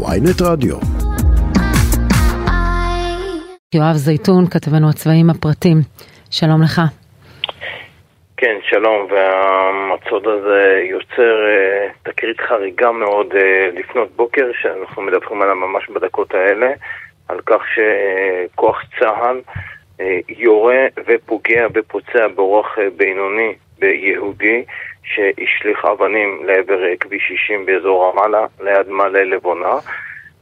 ויינט רדיו. יואב זייתון, כתבנו הצבעים הפרטים, שלום לך. כן, שלום, והמצוד הזה יוצר uh, תקרית חריגה מאוד uh, לפנות בוקר, שאנחנו מדווחים עליה ממש בדקות האלה, על כך שכוח uh, צה"ל uh, יורה ופוגע ופוצע באורח uh, בינוני ביהודי שהשליך אבנים לעבר uh, כביש 60 באזור רמאללה, ליד מעלה לבונה.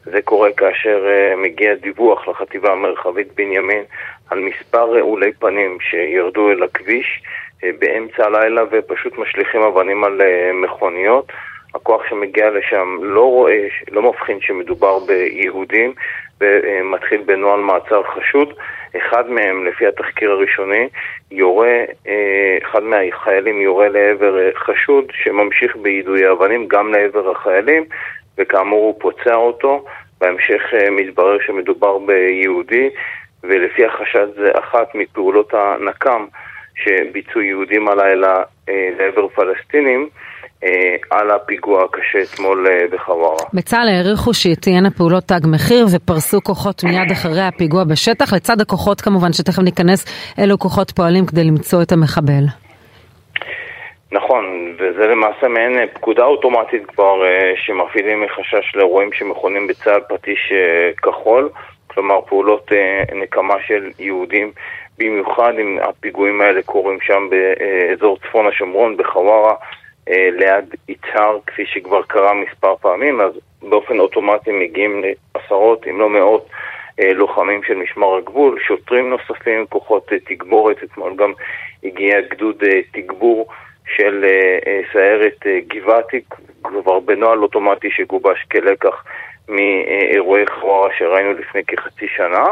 זה קורה כאשר uh, מגיע דיווח לחטיבה המרחבית בנימין על מספר רעולי פנים שירדו אל הכביש. אה, באמצע הלילה ופשוט משליכים אבנים על אה, מכוניות. הכוח שמגיע לשם לא רואה, לא מבחין שמדובר ביהודים ומתחיל בנוהל מעצר חשוד. אחד מהם, לפי התחקיר הראשוני, יורה, אה, אחד מהחיילים יורה לעבר חשוד שממשיך ביידוי אבנים גם לעבר החיילים וכאמור הוא פוצע אותו. בהמשך מתברר שמדובר ביהודי ולפי החשד זה אחת מפעולות הנקם שביצעו יהודים הלילה אה, לעבר פלסטינים. אה, על הפיגוע הקשה אתמול אה, בחווארה. בצה"ל העריכו שתהיינה פעולות תג מחיר ופרסו כוחות מיד אחרי הפיגוע בשטח, לצד הכוחות כמובן שתכף ניכנס, אילו כוחות פועלים כדי למצוא את המחבל. נכון, וזה למעשה מעין פקודה אוטומטית כבר שמפעילים מחשש לאירועים שמכונים בצה"ל פטיש כחול, כלומר פעולות נקמה של יהודים במיוחד אם הפיגועים האלה קורים שם באזור צפון השומרון, בחווארה, אה, ליד יצהר, כפי שכבר קרה מספר פעמים, אז באופן אוטומטי מגיעים לעשרות, אם לא מאות, אה, לוחמים של משמר הגבול, שוטרים נוספים, כוחות אה, תגבורת, אתמול גם הגיע גדוד תגבור של סיירת גבעתי, כבר בנוהל אוטומטי שגובש כלקח מאירועי חווארה שראינו לפני כחצי שנה.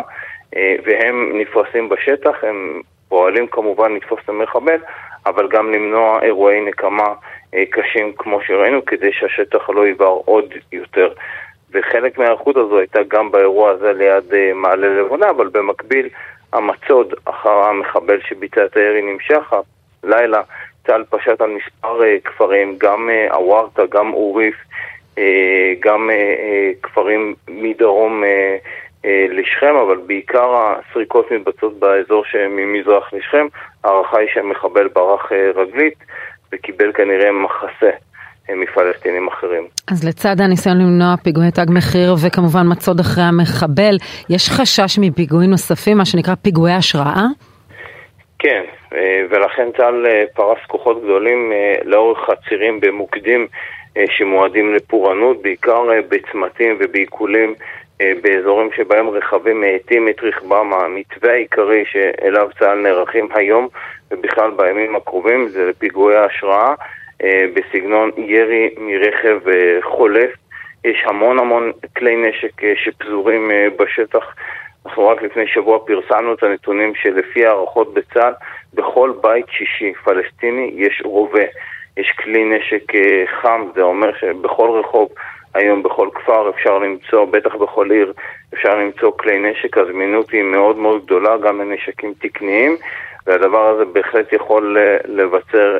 אה, והם נפרסים בשטח, הם פועלים כמובן לתפוס את המחבל, אבל גם למנוע אירועי נקמה אה, קשים כמו שראינו, כדי שהשטח לא יבער עוד יותר. וחלק מההיערכות הזו הייתה גם באירוע הזה ליד אה, מעלה לבונה, אבל במקביל המצוד אחר המחבל שביצע את הירי נמשך. הלילה צה"ל פשט על מספר כפרים, גם עוורתא, גם עוריף, גם כפרים מדרום אה, לשכם, אבל בעיקר הסריקות מתבצעות באזור שממזרח לשכם. ההערכה היא שהמחבל ברח אה, רגלית וקיבל כנראה מחסה. אה, מפלסטינים אחרים. אז לצד הניסיון למנוע פיגועי תג מחיר וכמובן מצוד אחרי המחבל, יש חשש מפיגועים נוספים, מה שנקרא פיגועי השראה? כן, ולכן צה"ל פרס כוחות גדולים לאורך הצירים במוקדים שמועדים לפורענות, בעיקר בצמתים ובעיקולים אה, באזורים שבהם רכבים מאטים את רכבם, המתווה העיקרי שאליו צה"ל נערכים היום ובכלל בימים הקרובים זה לפיגועי השראה אה, בסגנון ירי מרכב אה, חולף. יש המון המון כלי נשק שפזורים בשטח. אנחנו רק לפני שבוע פרסמנו את הנתונים שלפי הערכות בצה"ל, בכל בית שישי פלסטיני יש רובה. יש כלי נשק חם, זה אומר שבכל רחוב היום בכל כפר אפשר למצוא, בטח בכל עיר, אפשר למצוא כלי נשק, הזמינות היא מאוד מאוד גדולה, גם לנשקים תקניים, והדבר הזה בהחלט יכול אה, לבצר,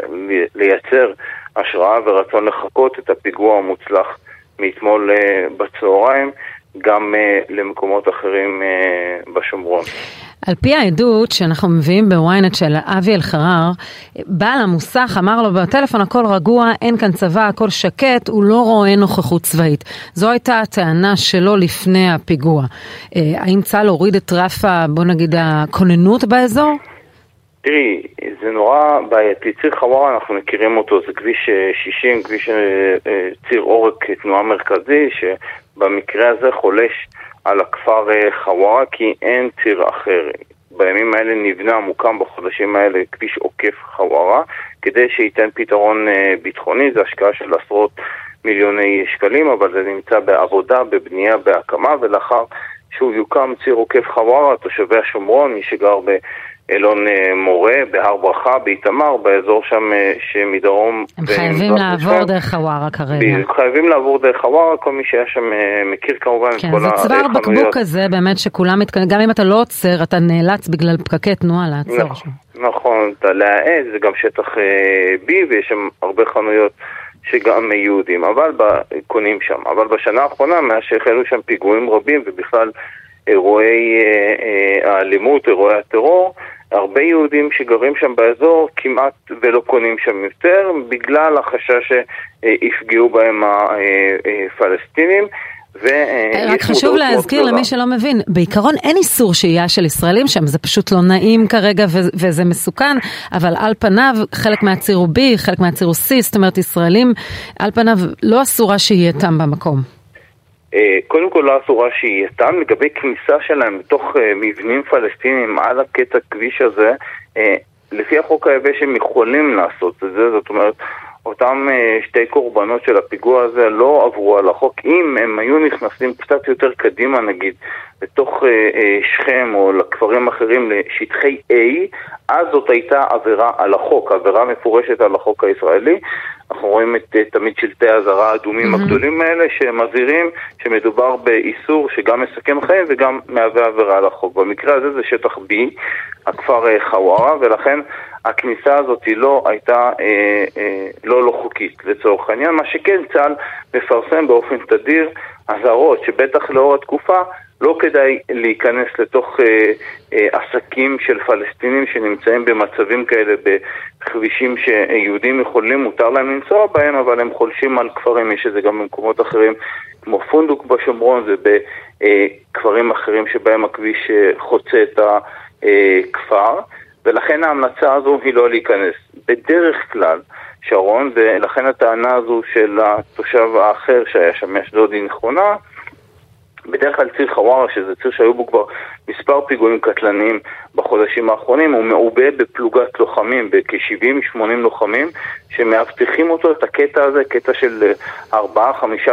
לייצר השראה ורצון לחקות את הפיגוע המוצלח מאתמול אה, בצהריים, גם אה, למקומות אחרים בשומרון. על פי העדות שאנחנו מביאים בוויינט של אבי אלחרר, בעל המוסך אמר לו בטלפון הכל רגוע, אין כאן צבא, הכל שקט, הוא לא רואה נוכחות צבאית. זו הייתה הטענה שלו לפני הפיגוע. אה, האם צה"ל הוריד את רף, בוא נגיד, הכוננות באזור? תראי, זה נורא בעייתי. ציר חווארה, אנחנו מכירים אותו, זה כביש 60, אה, כביש אה, ציר עורק תנועה מרכזי, שבמקרה הזה חולש על הכפר אה, חווארה כי אין ציר אחר. בימים האלה נבנה, מוקם בחודשים האלה כביש עוקף חווארה כדי שייתן פתרון אה, ביטחוני, זו השקעה של עשרות מיליוני שקלים, אבל זה נמצא בעבודה, בבנייה, בהקמה, ולאחר שהוא יוקם ציר עוקף חווארה, תושבי השומרון, מי שגר ב... אלון אה, מורה, בהר ברכה, באיתמר, באזור שם אה, שמדרום... הם חייבים לעבור דרך חווארה כרגע. חייבים לעבור דרך חווארה, כל מי שהיה שם אה, מכיר כמובן כן, את כל החנויות. כן, זה צוואר בקבוק כזה באמת שכולם מתכוונים, גם אם אתה לא עוצר, אתה נאלץ בגלל פקקי תנועה לעצור נכון, שם. נכון, אתה להאט, זה גם שטח B ויש שם הרבה חנויות שגם יהודים, אבל קונים שם. אבל בשנה האחרונה, מאז שהחלו שם פיגועים רבים ובכלל אירועי האלימות, אירועי הטרור, הרבה יהודים שגרים שם באזור כמעט ולא קונים שם יותר בגלל החשש שיפגעו בהם הפלסטינים. רק חשוב להזכיר למי שלא מבין, בעיקרון אין איסור שהייה של ישראלים שם, זה פשוט לא נעים כרגע וזה מסוכן, אבל על פניו חלק מהציר הוא B, חלק מהציר הוא C, זאת אומרת ישראלים על פניו לא אסורה שהייתם במקום. קודם כל לא אסורה שהייתם, לגבי כניסה שלהם בתוך מבנים פלסטינים על הקטע כביש הזה, לפי החוק היבש הם יכולים לעשות את זה, זאת אומרת אותם שתי קורבנות של הפיגוע הזה לא עברו על החוק. אם הם היו נכנסים קצת יותר קדימה נגיד, לתוך שכם או לכפרים אחרים לשטחי A, אז זאת הייתה עבירה על החוק, עבירה מפורשת על החוק הישראלי. אנחנו רואים את תמיד שלטי האזהרה האדומים mm-hmm. הגדולים האלה שמזהירים שמדובר באיסור שגם מסכם חיים וגם מהווה עבירה על החוק. במקרה הזה זה שטח B, הכפר חווארה, ולכן הכניסה הזאת לא הייתה אה, אה, לא לא חוקית לצורך העניין. מה שכן צה"ל מפרסם באופן תדיר אזהרות שבטח לאור התקופה לא כדאי להיכנס לתוך אה, אה, עסקים של פלסטינים שנמצאים במצבים כאלה בכבישים שיהודים יכולים, מותר להם לנסוע בהם, אבל הם חולשים על כפרים, יש את זה גם במקומות אחרים כמו פונדוק בשומרון ובכפרים אחרים שבהם הכביש חוצה את הכפר. ולכן ההמלצה הזו היא לא להיכנס. בדרך כלל, שרון, ולכן הטענה הזו של התושב האחר שהיה שם מאשדוד היא נכונה, בדרך כלל ציר חווארה, שזה ציר שהיו בו כבר מספר פיגועים קטלניים בחודשים האחרונים, הוא מעובה בפלוגת לוחמים, בכ-70-80 לוחמים, שמאבטחים אותו, את הקטע הזה, קטע של 4-5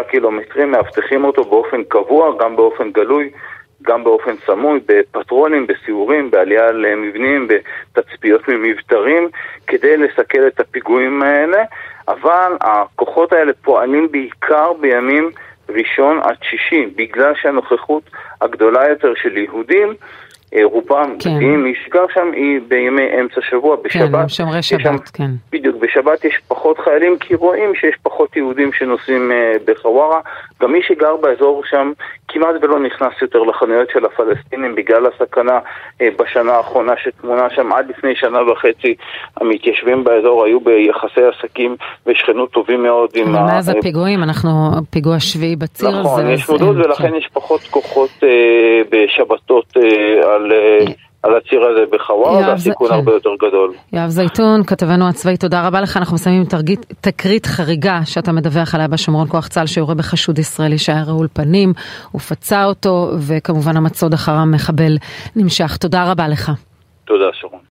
קילומטרים, מאבטחים אותו באופן קבוע, גם באופן גלוי. גם באופן סמוי, בפטרונים, בסיורים, בעלייה למבנים, בתצפיות ממבטרים, כדי לסכל את הפיגועים האלה, אבל הכוחות האלה פועלים בעיקר בימים ראשון עד שישי, בגלל שהנוכחות הגדולה יותר של יהודים רובם כן. דתיים, מי שגר שם היא בימי אמצע שבוע, בשבת. כן, שומרי שבת, שם, כן. בדיוק, בשבת יש פחות חיילים כי רואים שיש פחות יהודים שנוסעים uh, בחווארה. גם מי שגר באזור שם כמעט ולא נכנס יותר לחנויות של הפלסטינים בגלל הסכנה uh, בשנה האחרונה שתמונה שם. עד לפני שנה וחצי המתיישבים באזור היו ביחסי עסקים ושכנות טובים מאוד עם ה... מאז הפיגועים, אנחנו פיגוע שביעי בציר הזה. נכון, יש מודעות ולכן כן. יש פחות כוחות uh, בשבתות uh, על... על הציר הזה בחוואר, והסיכון הרבה יותר גדול. יואב זייתון, כתבנו הצבאי, תודה רבה לך. אנחנו מסיימים עם תקרית חריגה שאתה מדווח עליה בשומרון, כוח צה"ל שיורה בחשוד ישראלי שהיה רעול פנים, הוא פצע אותו, וכמובן המצוד אחר המחבל נמשך. תודה רבה לך. תודה.